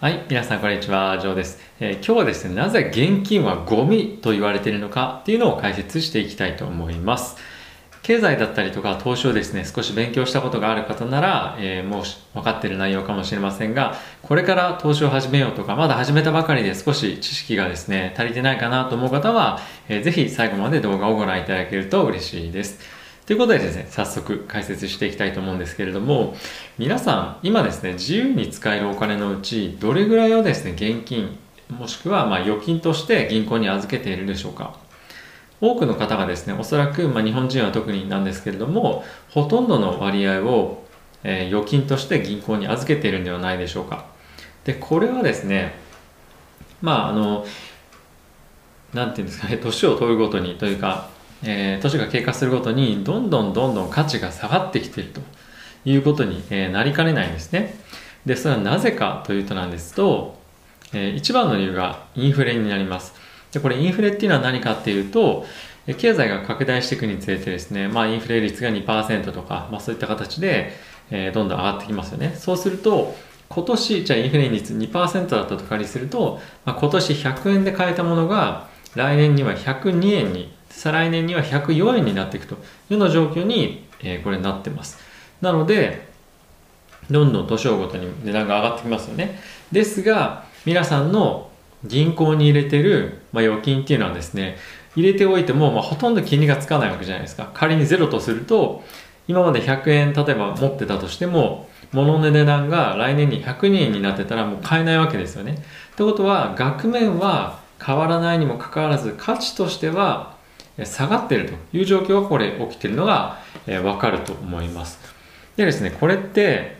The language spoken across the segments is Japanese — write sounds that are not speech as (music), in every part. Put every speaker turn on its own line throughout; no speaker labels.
はい、皆さんこんにちは、ジョーです、えー、今日はですね、なぜ現金はゴミと言われているのかっていうのを解説していきたいと思います。経済だったりとか投資をですね、少し勉強したことがある方なら、えー、もう分かっている内容かもしれませんが、これから投資を始めようとか、まだ始めたばかりで少し知識がですね、足りてないかなと思う方は、えー、ぜひ最後まで動画をご覧いただけると嬉しいです。ということでですね、早速解説していきたいと思うんですけれども、皆さん、今ですね、自由に使えるお金のうち、どれぐらいをですね、現金、もしくはま預金として銀行に預けているでしょうか。多くの方がですね、おそらく、ま日本人は特になんですけれども、ほとんどの割合を、えー、預金として銀行に預けているんではないでしょうか。で、これはですね、まあ、あの、なんていうんですかね、年を取るごとにというか、えー、年が経過するごとにどんどんどんどん価値が下がってきているということに、えー、なりかねないんですね。で、それはなぜかというとなんですと、えー、一番の理由がインフレになります。で、これインフレっていうのは何かっていうと、経済が拡大していくにつれてですね、まあインフレ率が2%とか、まあそういった形で、えー、どんどん上がってきますよね。そうすると、今年、じゃあインフレ率2%だったと仮にすると、まあ、今年100円で買えたものが来年には102円に再来年には104円になっていくというような状況に、えー、これなってます。なので、どんどん年をごとに値段が上がってきますよね。ですが、皆さんの銀行に入れてる、まあ、預金っていうのはですね、入れておいても、まあ、ほとんど金利がつかないわけじゃないですか。仮にゼロとすると、今まで100円例えば持ってたとしても、物の値段が来年に102円になってたらもう買えないわけですよね。ってことは、額面は変わらないにもかかわらず、価値としては下がっているという状況がこれ起きているのが、えー、分かると思います。でですね、これって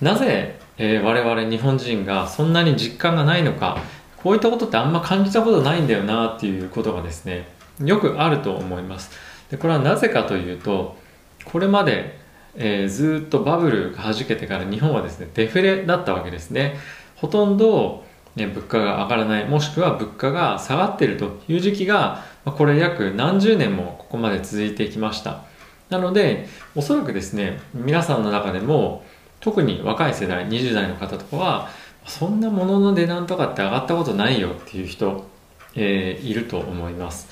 なぜ、えー、我々日本人がそんなに実感がないのか、こういったことってあんま感じたことないんだよなっていうことがですね、よくあると思います。でこれはなぜかというと、これまで、えー、ずっとバブルが弾けてから日本はですね、デフレだったわけですね。ほとんどね、物価が上がらない、もしくは物価が下がっているという時期が、これ約何十年もここまで続いてきました。なので、おそらくですね、皆さんの中でも、特に若い世代、20代の方とかは、そんなものの値段とかって上がったことないよっていう人、えー、いると思います。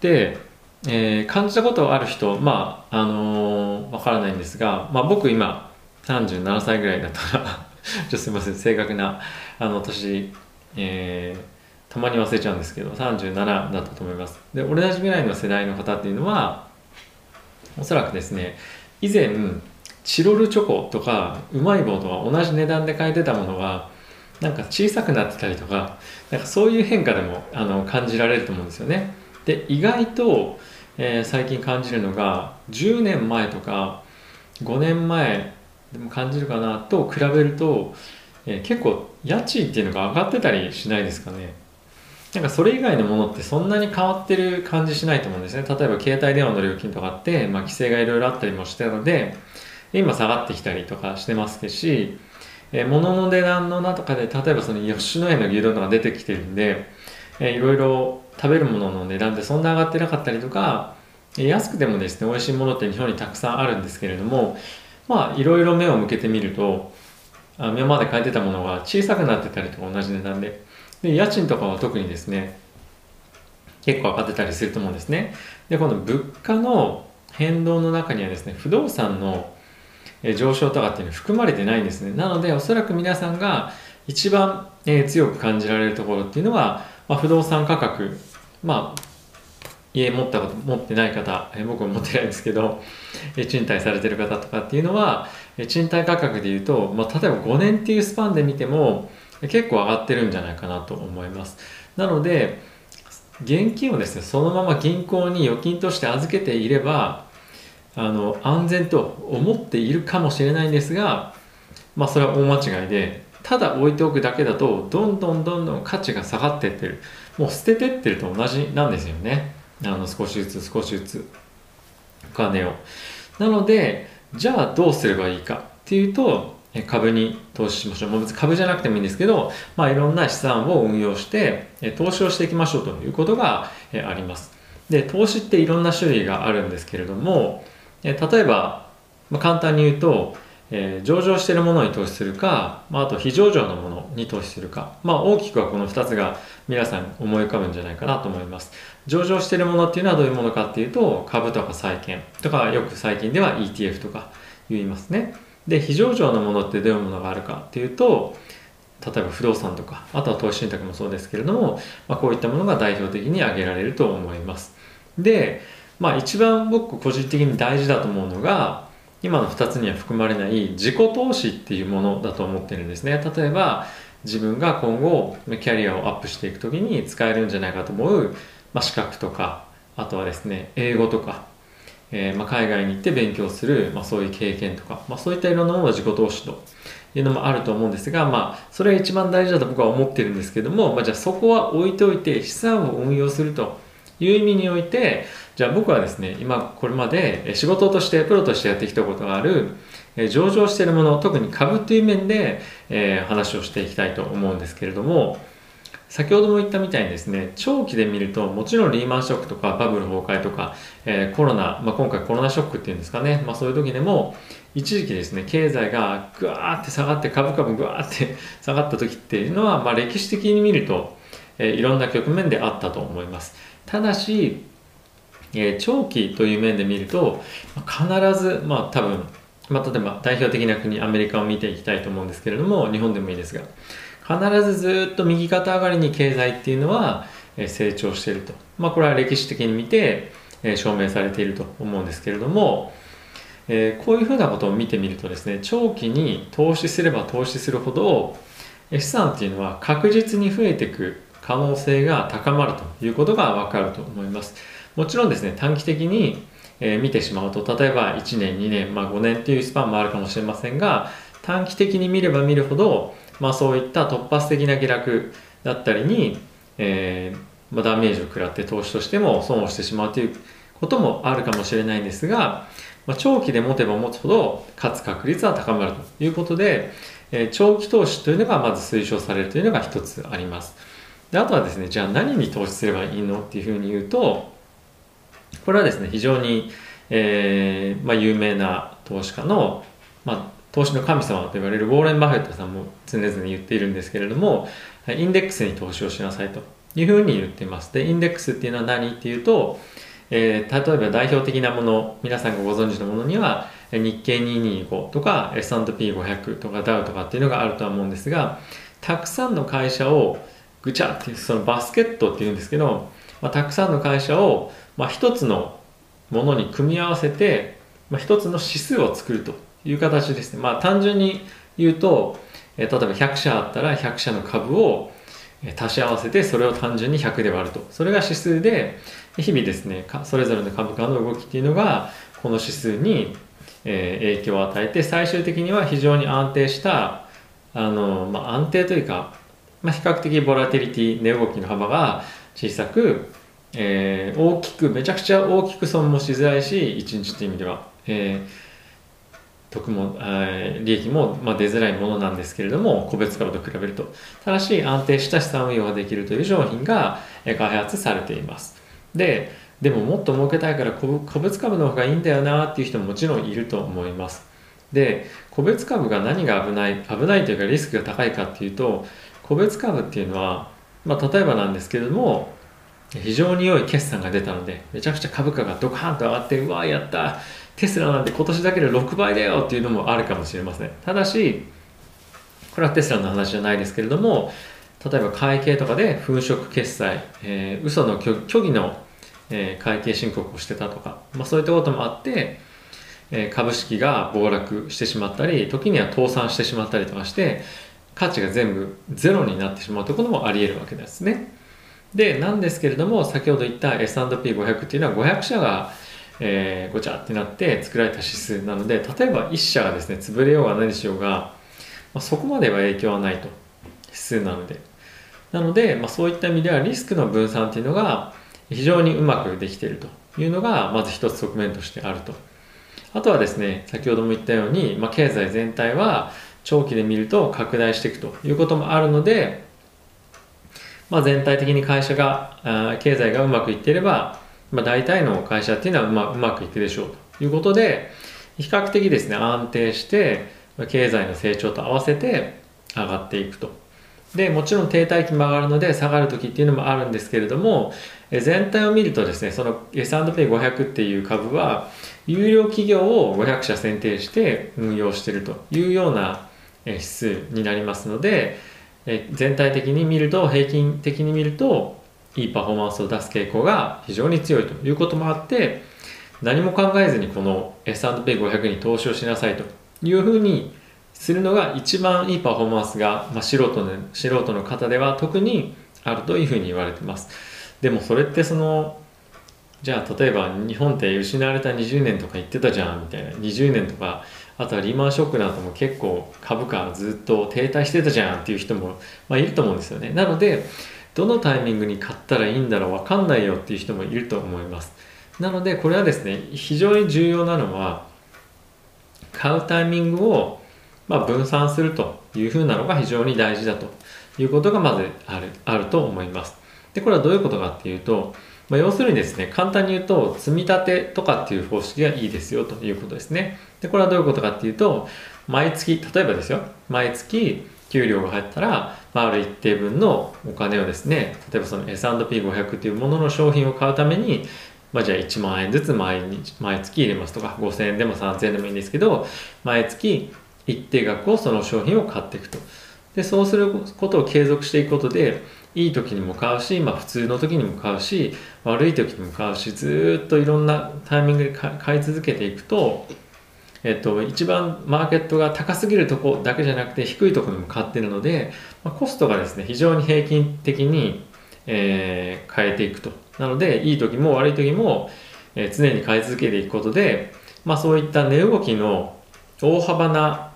で、えー、感じたことある人、まあ、あのー、わからないんですが、まあ僕今37歳ぐらいだったら (laughs) ちょすみません正確なあの年、えー、たまに忘れちゃうんですけど37だったと思います。で同じぐらいの世代の方っていうのはおそらくですね以前チロルチョコとかうまい棒とか同じ値段で買えてたものがなんか小さくなってたりとかなんかそういう変化でもあの感じられると思うんですよね。で意外と、えー、最近感じるのが10年前とか5年前でも感じるかなと比べると、えー、結構家賃っていうのが上がってたりしないですかね。なんかそれ以外のものってそんなに変わってる感じしないと思うんですね。例えば携帯電話の料金とかって、まあ、規制がいろいろあったりもしてたので今下がってきたりとかしてますし、えー、物の値段の中で例えばその吉野家の牛丼とか出てきてるんで、えー、いろいろ食べるものの値段ってそんな上がってなかったりとか安くてもですね美味しいものって日本にたくさんあるんですけれどもまあいろいろ目を向けてみるとあ今まで買えてたものが小さくなってたりとか同じ値段でで家賃とかは特にですね結構上がってたりすると思うんですね。でこの物価の変動の中にはですね不動産の上昇とかっていうのは含まれてないんですね。なのでおそらく皆さんが一番、え強く感じられるところっていうのは、まあ、不動産価格まあ家持ったこと持ってない方、え僕も持ってないんですけど、え賃貸されてる方とかっていうのは、え賃貸価格でいうと、まあ、例えば5年っていうスパンで見ても結構上がってるんじゃないかなと思います。なので、現金をですね、そのまま銀行に預金として預けていれば、あの、安全と思っているかもしれないんですが、まあそれは大間違いで、ただ置いておくだけだと、どんどんどんどん価値が下がってってる。もう捨ててってると同じなんですよね。あの少しずつ少しずつお金をなのでじゃあどうすればいいかっていうと株に投資しましょう。もう別に株じゃなくてもいいんですけど、まあ、いろんな資産を運用して、投資をしていきましょうということがあります。で、投資っていろんな種類があるんですけれども、例えば、まあ、簡単に言うと、えー、上場しているものに投資するか、まあ、あと非上場のものに投資するか、まあ、大きくはこの2つが皆さん思い浮かぶんじゃないかなと思います上場しているものっていうのはどういうものかっていうと株とか債券とかよく最近では ETF とか言いますねで非上場のものってどういうものがあるかっていうと例えば不動産とかあとは投資信託もそうですけれども、まあ、こういったものが代表的に挙げられると思います。で、まあ、一番僕個人的に大事だと思うのが今の2つには含まれない自己投資っていうものだと思ってるんですね。例えば自分が今後キャリアをアップしていく時に使えるんじゃないかと思う、まあ、資格とかあとはですね英語とか、えー、まあ海外に行って勉強する、まあ、そういう経験とか、まあ、そういったいろんなものを自己投資というのもあると思うんですが、まあ、それが一番大事だと僕は思ってるんですけども、まあ、じゃあそこは置いておいて資産を運用するという意味においてじゃあ僕はですね今これまで仕事としてプロとしてやってきたことがある上場しているもの特に株という面で、えー、話をしていきたいと思うんですけれども先ほども言ったみたいにですね長期で見るともちろんリーマンショックとかバブル崩壊とか、えー、コロナ、まあ、今回コロナショックっていうんですかね、まあ、そういう時でも一時期ですね経済がぐわーって下がって株価もぐわーって (laughs) 下がった時っていうのは、まあ、歴史的に見ると、えー、いろんな局面であったと思います。ただし、えー、長期という面で見ると必ずまあ多分まあ、例えば代表的な国アメリカを見ていきたいと思うんですけれども日本でもいいですが必ずずっと右肩上がりに経済っていうのは成長していると、まあ、これは歴史的に見て証明されていると思うんですけれども、こういうふうなことを見てみるとですね長期に投資すれば投資するほど資産っていうのは確実に増えていく可能性が高まるということがわかると思います。もちろんですね短期的に見てしまうと例えば1年2年、まあ、5年っていうスパンもあるかもしれませんが短期的に見れば見るほどまあ、そういった突発的な下落だったりに、えーまあ、ダメージを食らって投資としても損をしてしまうということもあるかもしれないんですが、まあ、長期で持てば持つほど勝つ確率は高まるということで、えー、長期投資というのがまず推奨されるというのが一つあります。であとはですねじゃあ何に投資すればいいのっていうふうに言うとこれはですね非常に、えーまあ、有名な投資家の、まあ、投資の神様と言われるウォーレン・バフェットさんも常々言っているんですけれどもインデックスに投資をしなさいと。いうふうに言っています。でインデックスっていうのは何？っていうと、えー、例えば代表的なもの皆さんがご存知のものには日経225とか S&P500 とかダウとかっていうのがあるとは思うんですがたくさんの会社をぐちゃっていうそのバスケットっていうんですけど、まあ、たくさんの会社を、まあ、一つのものに組み合わせて、まあ、一つの指数を作ると。いう形ですね。まあ単純に言うと、え例えば100社あったら100社の株を足し合わせてそれを単純に100で割ると。それが指数で、日々ですね、それぞれの株価の動きっていうのが、この指数に、え影響を与えて、最終的には非常に安定した、あの、まあ、安定というか、まあ、比較的ボラティリティ、値動きの幅が小さく、えー、大きく、めちゃくちゃ大きく損もしづらいし、1日っていう意味では。えー得も、え利益も、ま出づらいものなんですけれども個別株と比べると。ただし安定した資産運用ができるという商品が開発されています。ででももっと儲けたいから個別株の方がいいんだよなっていう人ももちろんいると思います。で個別株が何が危ない危ないというかリスクが高いかっていうと個別株っていうのは、まあ、例えばなんですけれども非常に良い決算が出たのでめちゃくちゃ株価がドカーンと上がってうわーやったテスラなんて今年だけで6倍だよっていうのもあるかもしれません。ただしこれはテスラの話じゃないですけれども例えば会計とかで粉飾決済、えー、嘘の虚偽の、えー、会計申告をしてたとか、まあ、そういったこともあって、えー、株式が暴落してしまったり時には倒産してしまったりとかして価値が全部ゼロになってしまうということもあり得るわけですね。でなんですけれども先ほど言った S&P500 っていうのは500社がえー、ごちゃってなって作られた指数なので例えば1社がですね潰れようが何しようが、まあ、そこまでは影響はないと。指数なので。なので、まあ、そういった意味ではリスクの分散っていうのが非常にうまくできているというのがまず一つ側面としてあると。あとはですね先ほども言ったように、まあ、経済全体は長期で見ると拡大していくということもあるので、まあ、全体的に会社が経済がうまくいっていればまあ、大体の会社っていうのはうまうまくいくでしょうということで比較的ですね安定して、経済の成長と合わせて上がっていくと。で、もちろん停滞期も上がるので下がる時っていうのもあるんですけれども、全体を見るとですね、その S&P500 っていう株は、有料企業を500社選定して運用しているというような指数になりますので、全体的に見ると、平均的に見ると、いいパフォーマンスを出す傾向が非常に強いということもあって、何も考えずにこの S&P500 に投資をしなさいというふうにするのが一番いいパフォーマンスが、まあ、素人の素人の方では特にあるというふうに言われてます。でもそれってそのじゃあ例えば日本って失われた20年とか言ってたじゃんみたいな20年とかあとはリーマンショックなども結構株価ずっと停滞してたじゃんっていう人も、まあ、いると思うんですよね。なのでどのタイミングに買ったらいいんだろう分かんないよっていう人もいると思いますなのでこれはですね非常に重要なのは買うタイミングをま分散するというふうなのが非常に大事だということがまずあるあると思います。でこれはどういうことかっていうと、まあ、要するにですね簡単に言うと積み立てとかっていう方式がいいですよということですね。でこれはどういうことかっていうと毎月例えばですよ毎月給料が入ったら、まあ、ある一定分のお金をですね例えばその S&P500 というものの商品を買うためにまあ、じゃあ1万円ずつ毎日毎月入れますとか5000円でも3000円でもいいんですけど毎月一定額をその商品を買っていくと。でそうすることを継続していくことでいい時にも買うし、まあ、普通の時にも買うし悪い時にも買うしずっといろんなタイミングで買い続けていくと、えっと、一番マーケットが高すぎるとこだけじゃなくて低いところにも買ってるので、まあ、コストがですね非常に平均的にえー、変えていくと。なので、いい時も悪い時も、えー、常に変え続けていくことで、まあそういった値動きの大幅な、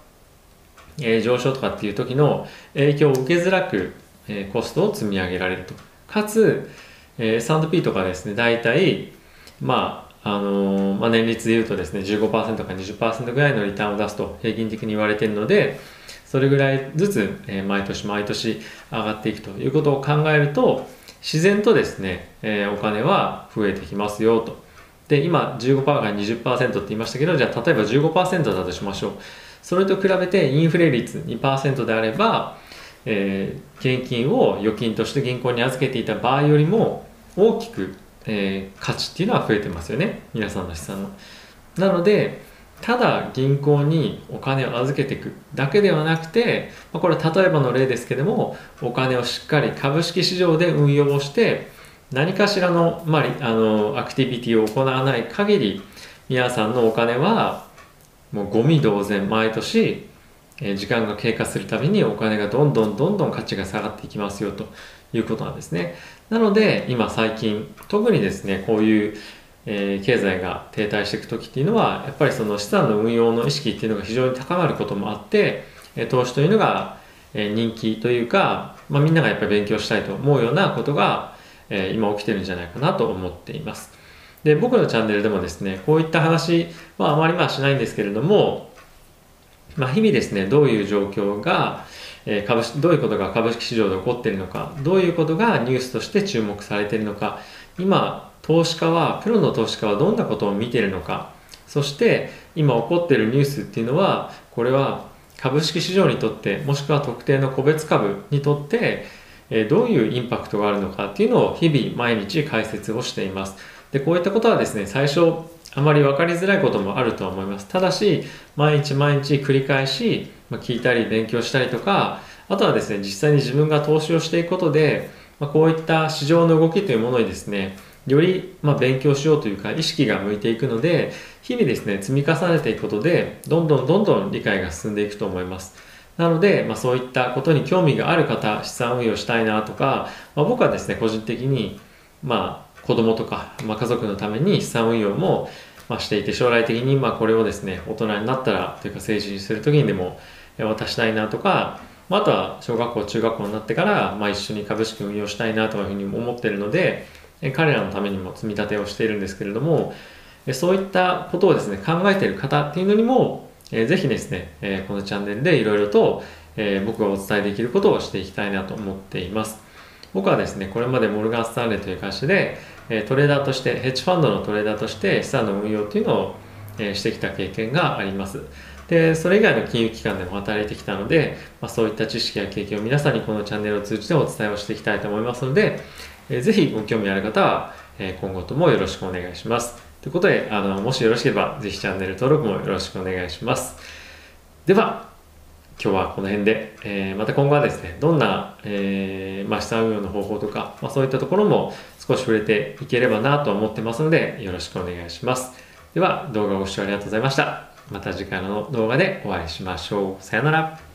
えー、上昇とかっていう時の影響を受けづらく、えー、コストを積み上げられると。かつ、えー、S&P とかですね、大体、まあ、あの、まあ、年率で言うとですね、15%か20%ぐらいのリターンを出すと平均的に言われているので、それぐらいずつ、え、毎年毎年上がっていくということを考えると自然とですね、え、お金は増えてきますよと。で今15%から20%って言いましたけどじゃあ例えば15%だとしましょうそれと比べてインフレ率2%であれば、えー、現金を預金として銀行に預けていた場合よりも大きく、えー、価値っていうのは増えてますよね皆さんの資産の。なのでただ銀行にお金を預けていくだけではなくて、まこれは例えばの例ですけどもお金をしっかり株式市場で運用をして何かしらの,、まあ、あのアクティビティを行わない限り皆さんのお金はもうゴミ同然毎年時間が経過するたびにお金がどんどんどんどん価値が下がっていきますよということなんですね。なので今最近特にですねこういうえー、経済が停滞していく時っていうのはやっぱりその資産の運用の意識っていうのが非常に高まることもあって、え投資というのが、え人気というか、まあ、みんながやっぱり勉強したいと思うようなことが、え今起きてるんじゃないかなと思っています。で僕のチャンネルでもですねこういった話はあまりまあしないんですけれども、まあ、日々ですねどういう状況がえ株式どういうことが株式市場で起こっているのかどういうことがニュースとして注目されているのか今投資家はプロの投資家はどんなことを見ているのかそして今起こっているニュースっていうのはこれは株式市場にとってもしくは特定の個別株にとってどういうインパクトがあるのかっていうのを日々毎日解説をしています。でこういったことはですね最初あまり分かりづらいこともあるとは思います。ただし毎日毎日繰り返しま聞いたり勉強したりとかあとはですね実際に自分が投資をしていくことでまこういった市場の動きというものにですねより、ま、勉強しようというか意識が向いていくので日々ですね積み重ねていくことでどんどんどんどん理解が進んでいくと思います。なので、まあ、そういったことに興味がある方資産運用したいなとか、まあ、僕はですね個人的にまあ子供とか、まあ、家族のために資産運用も、まあ、していて将来的にまあこれをですね大人になったらというか成人する時にでも渡したいなとかまあ、あとは小学校中学校になってから、まあ、一緒に株式運用したいなというふうに思ってるので彼らのためにも積み立てをしているんですけれどもそういったことをですね考えている方っていうのにもぜひですねこのチャンネルでいろいろと僕がお伝えできることをしていきたいなと思っています。僕はですねこれまでモルガン・スタンレーという会社でトレーダーとしてヘッジファンドのトレーダーとして資産の運用っていうのをしてきた経験がありますで、それ以外の金融機関でも働いてきたので、まあ、そういった知識や経験を皆さんにこのチャンネルを通じてお伝えをしていきたいと思いますので、えー、ぜひご興味ある方は、え、今後ともよろしくお願いします。ということで、あの、もしよろしければ、ぜひチャンネル登録もよろしくお願いします。では、今日はこの辺で、えー、また今後はですね、どんな、えー、まあ、資産運用の方法とか、まあ、そういったところも少し触れていければなと思ってますので、よろしくお願いします。では、動画をご視聴ありがとうございました。また次回の動画でお会いしましょう。さよなら。